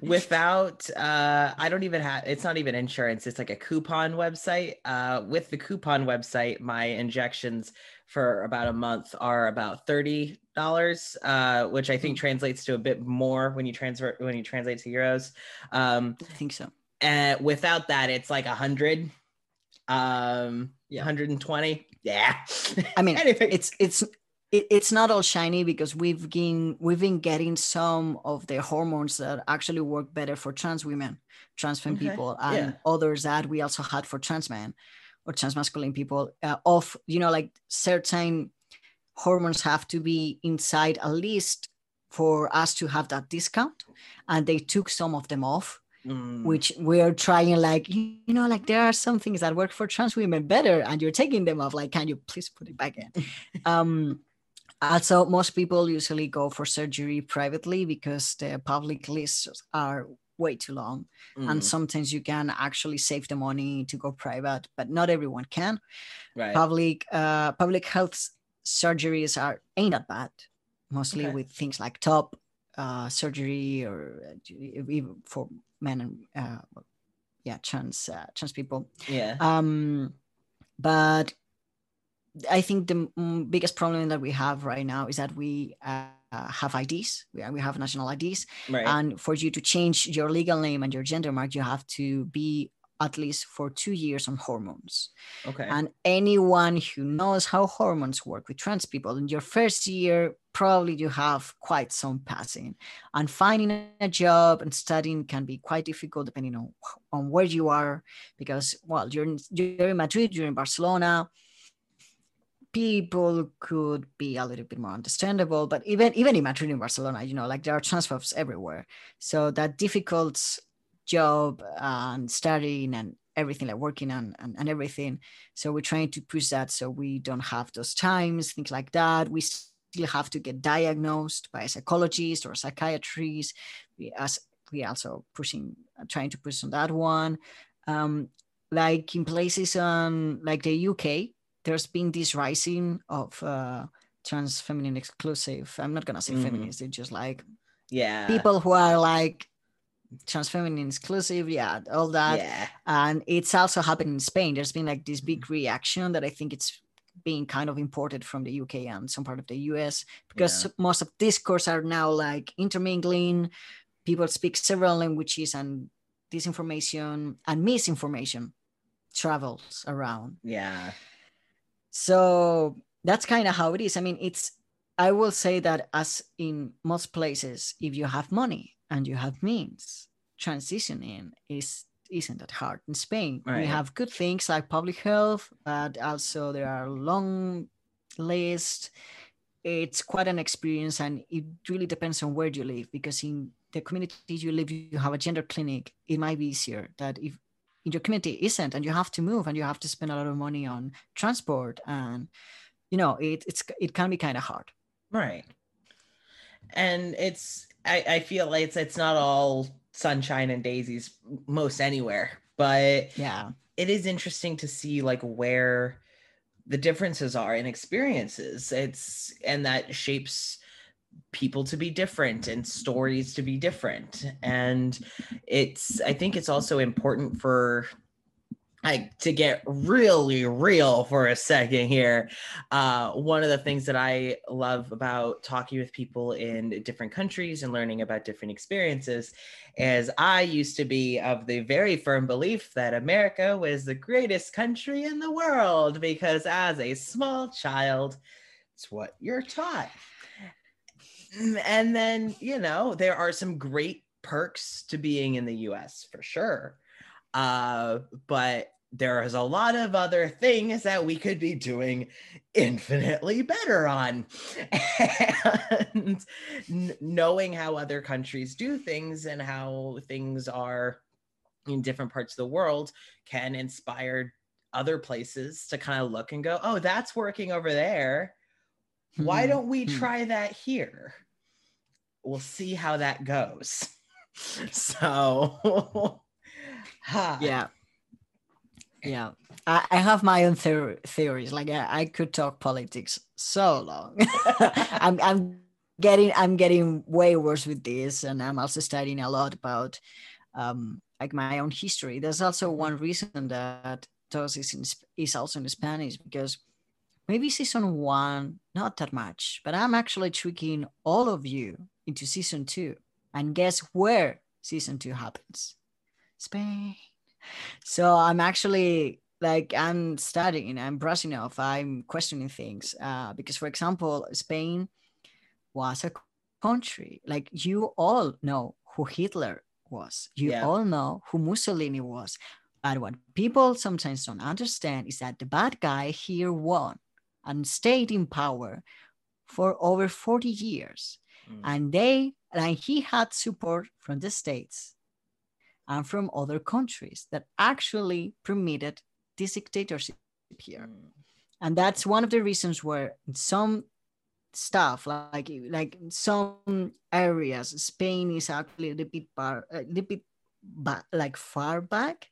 without uh I don't even have it's not even insurance, it's like a coupon website. Uh with the coupon website, my injections for about a month are about thirty dollars, uh, which I think translates to a bit more when you transfer when you translate to euros. Um I think so. and without that it's like a hundred um Yeah. 120 yeah I mean, <laughs> anything it's it's it, it's not all shiny because we've been we've been getting some of the hormones that actually work better for trans women, trans femme Okay, people, and yeah. others that we also had for trans men or trans masculine people. Uh, of you know, like certain hormones have to be inside at least for us to have that discount, and they took some of them off Mm, which we're trying like you know like there are some things that work for trans women better and you're taking them off like can you please put it back in? <laughs> Um also most people usually go for surgery privately because the public lists are way too long mm, and sometimes you can actually save the money to go private but not everyone can. Right. Public uh public health surgeries are ain't that bad mostly Okay. with things like top uh surgery or uh, even for men and uh yeah trans uh, trans people. Yeah. Um but i think the biggest problem that we have right now is that we uh, have ids we, we have national ids right. And for you to change your legal name and your gender mark you have to be at least for two years on hormones. Okay. And anyone who knows how hormones work with trans people in your first year probably you have quite some passing. And finding a job and studying can be quite difficult depending on, on where you are because well you're in, you're in madrid you're in barcelona. People could be a little bit more understandable but even even in madrid and barcelona you know like there are transphobes everywhere. So that difficult job and studying and everything like working on and, and everything. So we're trying to push that so we don't have those times things like that. We still have to get diagnosed by a psychologist or psychiatrist. We as we also pushing trying to push on that one. Um like in places on like the uk there's been this rising of uh trans feminine exclusive. I'm not gonna say Mhm. feminist it's just like yeah. people who are like trans feminine exclusive, yeah, all that. yeah. And it's also happened in Spain. There's been like this big reaction that I think it's being kind of imported from the UK and some part of the US because Yeah. most of discourse are now like intermingling. People speak several languages and disinformation and misinformation travels around. Yeah. So that's kind of how it is. I mean, it's, I will say that as in most places, if you have money and you have means, transitioning is isn't that hard. In Spain, we have good things like public health, but also there are long lists. It's quite an experience, and it really depends on where you live. Because in the community you live, you have a gender clinic. It might be easier that if in your community isn't, and you have to move, and you have to spend a lot of money on transport, and you know it it's it can be kind of hard. Right. And it's I, I feel like it's it's not all sunshine and daisies most anywhere, but Yeah, it is interesting to see like where the differences are in experiences. It's and that shapes people to be different and stories to be different. And it's I think it's also important for like to get really real for a second here uh, one of the things that I love about talking with people in different countries and learning about different experiences is I used to be of the very firm belief that America was the greatest country in the world because as a small child, it's what you're taught. Mm, And then, you know, there are some great perks to being in the US for sure. Uh, but there is a lot of other things that we could be doing infinitely better on. <laughs> And knowing how other countries do things and how things are in different parts of the world can inspire other places to kind of look and go, oh, that's working over there. Why Hmm, don't we hmm. try that here? We'll see how that goes. <laughs> So, <laughs> yeah. Yeah. I, I have my own theor- theories. Like I, I could talk politics so long. <laughs> I'm, I'm getting i'm getting way worse with this and i'm also studying a lot about um like my own history. There's also one reason that Dos is, in, is also in spanish because maybe season one not that much but i'm actually tricking all of you into season two. And guess where season two happens spain. So i'm actually like i'm studying i'm brushing off i'm questioning things uh, because for example spain was a country like you all know who hitler was. You Yeah. all know who mussolini was. But what people sometimes don't understand is that the bad guy here won and stayed in power for over 40 years. Mm. and they and he had support from the states and from other countries that actually permitted this dictatorship here Mm. and that's one of the reasons where some stuff like like some areas spain is actually a little bit bar, a little bit like far back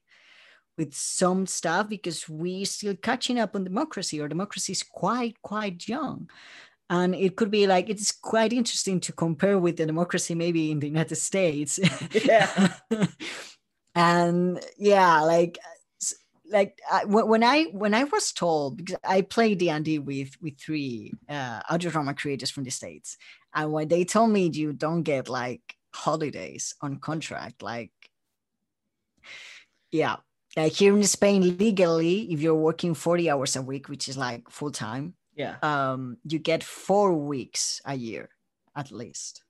with some stuff because we still catching up on democracy or democracy is quite quite young and it could be like it's quite interesting to compare with the democracy maybe in the united states Yeah. <laughs> and yeah like like I, when i when i was told because i played d&d with with three uh audio drama creators from the states and when they told me you don't get like holidays on contract like yeah like here in spain legally if you're working 40 hours a week which is like full time Yeah. um you get four weeks a year at least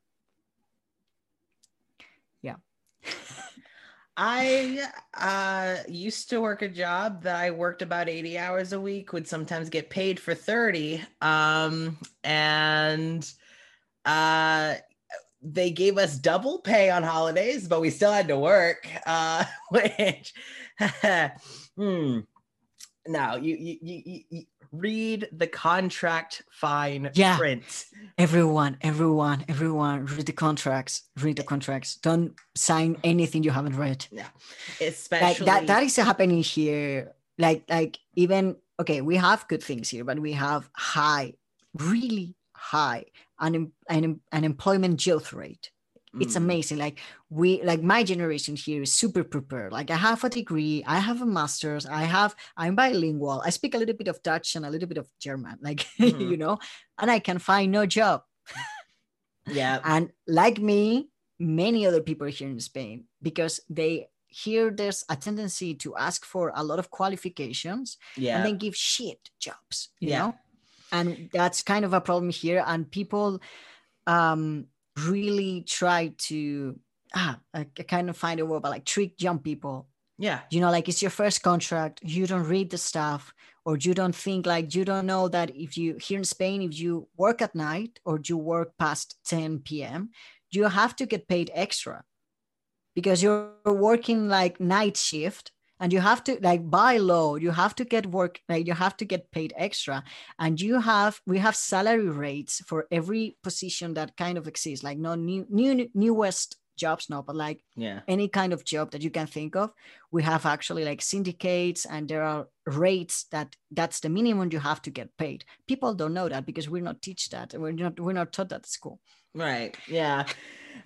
yeah <laughs> I uh, used to work a job that I worked about 80 hours a week, would sometimes get paid for 30. Um, and uh, they gave us double pay on holidays, but we still had to work, uh, <laughs> which, <laughs> hmm. No, you, you, you, you- you read the contract fine Yeah. print. everyone everyone everyone read the contracts read the contracts don't sign anything you haven't read Yeah. Especially that that is happening here like like even okay we have good things here but we have high really high un, un, unemployment youth rate it's Mm. amazing like we like my generation here is super prepared like i have a degree i have a master's i have i'm bilingual i speak a little bit of dutch and a little bit of german <laughs> like Mhm. you know and i can find no job Yeah. <laughs> and like me many other people here in spain because they here there's a tendency to ask for a lot of qualifications Yeah. and then give shit jobs you Yeah. know and that's kind of a problem here and people um really try to ah I, I kind of find a word but like trick young people yeah. you know like it's your first contract you don't read the stuff or you don't think like you don't know that if you here in spain if you work at night or you work past 10 p.m you have to get paid extra because you're working like night shift and you have to like by law you have to get work like you have to get paid extra. And you have we have salary rates for every position that kind of exists like no new new newest jobs no but like Yeah. any kind of job that you can think of we have actually like syndicates and there are rates that that's the minimum you have to get paid. People don't know that because we're not teach that we're not we're not taught that at school Right. Yeah.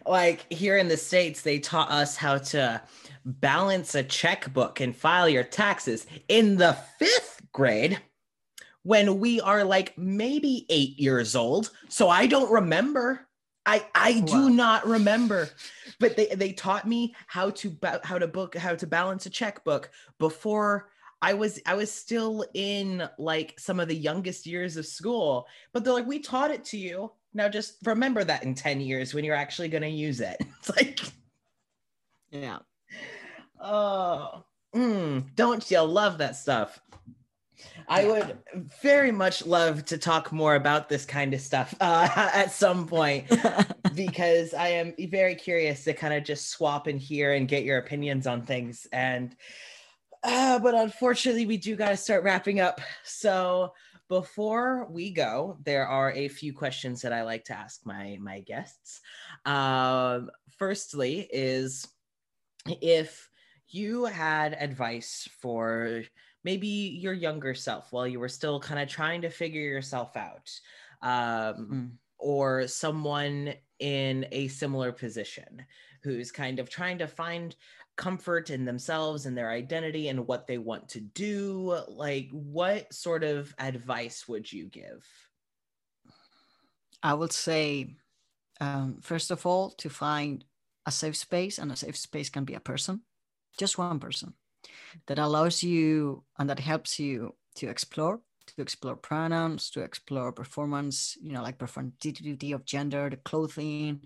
Like here in the States, they taught us how to balance a checkbook and file your taxes in the fifth grade when we are like maybe eight years old. So I don't remember. I, I oh, do Wow. not remember, but they, they taught me how to ba- how to book how to balance a checkbook before I was I was still in like some of the youngest years of school. But they're like, we taught it to you. Now just remember that in 10 years when you're actually gonna use it. <laughs> It's like, yeah oh, mm, don't you love that stuff? I would very much love to talk more about this kind of stuff <laughs> uh, at some point <laughs> because I am very curious to kind of just swap in here and get your opinions on things. And uh, but unfortunately, we do got to start wrapping up. So before we go, there are a few questions that I like to ask my my guests. Um, firstly, is if you had advice for maybe your younger self while you were still kind of trying to figure yourself out um, Mm. or someone in a similar position who's kind of trying to find comfort in themselves and their identity and what they want to do. Like what sort of advice would you give? I would say um, first of all to find a safe space and a safe space can be a person just one person that allows you and that helps you to explore to explore pronouns to explore performance you know like performativity of gender the clothing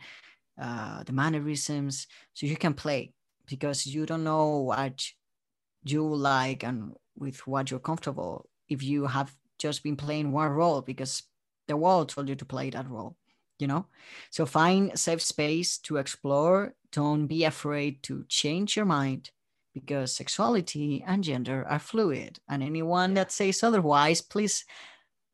uh, the mannerisms. So you can play because you don't know what you like and with what you're comfortable if you have just been playing one role because the world told you to play that role you know? So find safe space to explore. Don't be afraid to change your mind because sexuality and gender are fluid and anyone that says otherwise please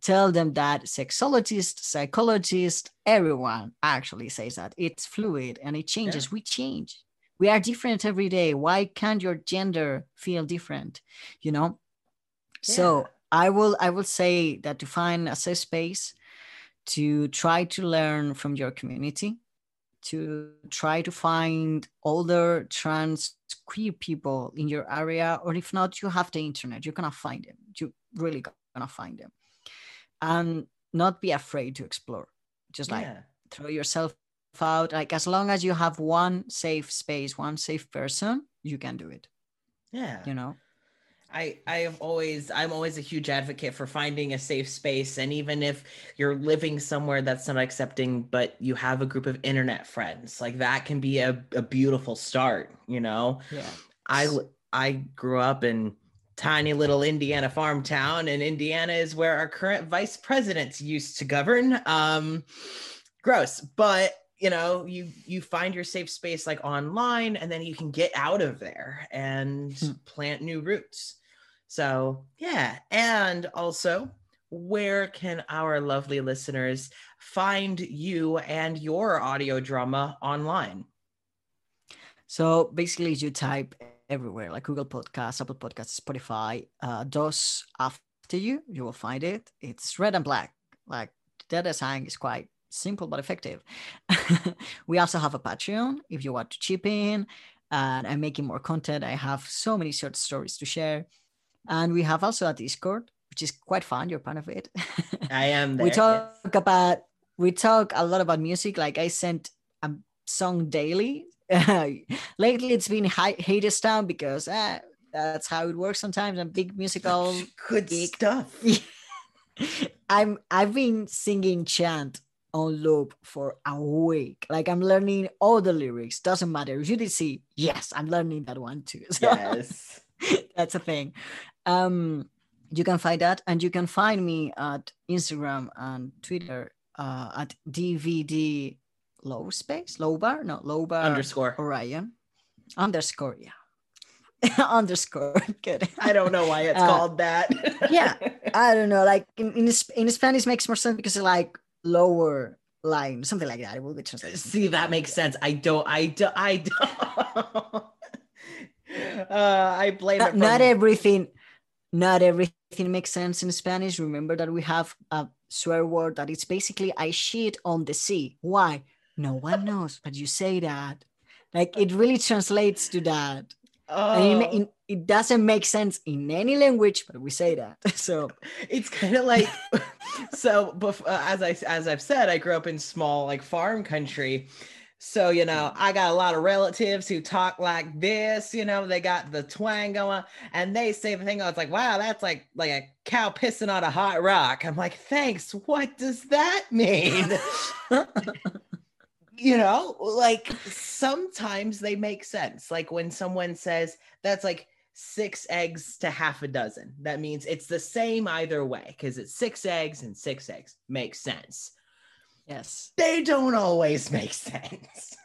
tell them that sexologists psychologists everyone actually says that. It's fluid and it changes. We change. We are different every day. Why can't your gender feel different you know? So i will i will say that to find a safe space to try to learn from your community to try to find older trans queer people in your area or if not you have the internet you're gonna find them. You really gonna find them. And not be afraid to explore. Just like yeah. throw yourself out. Like as long as you have one safe space one safe person you can do it. Yeah. You know I I have always I'm always a huge advocate for finding a safe space. And even if you're living somewhere that's not accepting but you have a group of internet friends like that can be a, a beautiful start you know? Yeah. I I grew up in tiny little Indiana farm town and Indiana is where our current vice presidents used to govern. Um gross but you know you you find your safe space like online and then you can get out of there and Hmm. plant new roots so yeah and also where can our lovely listeners find you and your audio drama online So basically, you type everywhere like Google Podcasts, Apple Podcasts, Spotify. Uh, Dos After You, you will find it. It's red and black. Like the design is quite simple but effective. <laughs> we also have a Patreon if you want to chip in. And I'm making more content. I have so many short stories to share. And we have also a Discord, which is quite fun. You're part of it. I am. <laughs> There, we talk yes. about we talk a lot about music. Like I sent a song daily. <laughs> Lately, it's been Hadestown because uh, that's how it works sometimes. I'm big musical. Good geek. stuff. I'm I've been singing chant on loop for a week. Like I'm learning all the lyrics. Doesn't matter. If You did see, yes, I'm learning that one too. <laughs> So yes. <laughs> that's a thing. Um, you can find that, and you can find me at Instagram and Twitter uh, at DVD low space, low bar, no low bar underscore Orion underscore, yeah. <laughs> underscore good i don't know why it's uh, called that yeah i don't know like in, in, in spanish makes more sense because it's like lower line something like that. It will be translated see that makes sense. I don't i don't i don't. <laughs> Uh i blame not, not everything not everything makes sense in spanish. Remember that we have a swear word that it's basically i shit on the sea. Why? No one knows but you say that. Like it really translates to that Oh. And it, it, doesn't make sense in any language, but we say that. <laughs> So it's kind of like <laughs> so. Before, uh, as I as I've said, I grew up in small like farm country. So, you know, I got a lot of relatives who talk like this, you know, they got the twang going and they say the thing. I was like, wow, that's like like a cow pissing on a hot rock. I'm like, thanks. What does that mean? <laughs> you know, like sometimes they make sense. Like when someone says that's like six eggs to half a dozen, that means it's the same either way because it's six eggs and six eggs makes sense. Yes. They don't always make sense.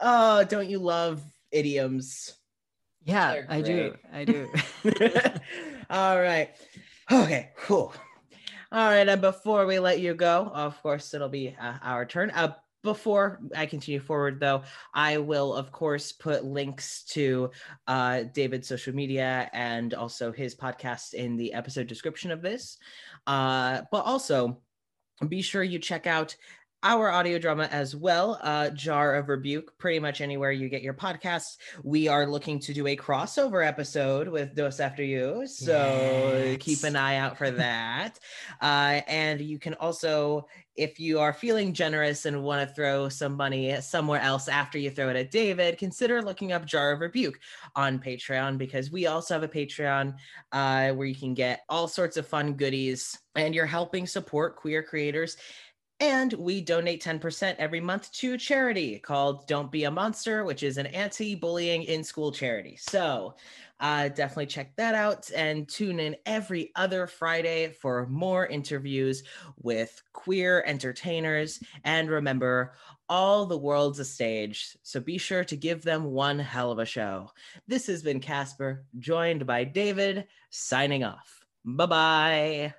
oh, don't you love idioms? Yeah, I do. I do. <laughs> All right. Okay, cool. All right, and before we let you go, of course, it'll be uh, our turn. Uh, before I continue forward, though, I will, of course, put links to uh, David's social media and also his podcast in the episode description of this. Uh, but also, be sure you check out our audio drama as well, uh, Jar of Rebuke, pretty much anywhere you get your podcasts. We are looking to do a crossover episode with Dos After You. So yes. keep an eye out for <laughs> that. uh, and you can also, if you are feeling generous and want to throw some money somewhere else after you throw it at David, consider looking up Jar of Rebuke on Patreon because we also have a Patreon uh, where you can get all sorts of fun goodies and you're helping support queer creators and we donate 10% every month to a charity called Don't Be a Monster, which is an anti bullying in school charity. So uh, definitely check that out and tune in every other Friday for more interviews with queer entertainers. And remember, all the world's a stage, so be sure to give them one hell of a show. This has been Casper, joined by David, signing off. Bye bye.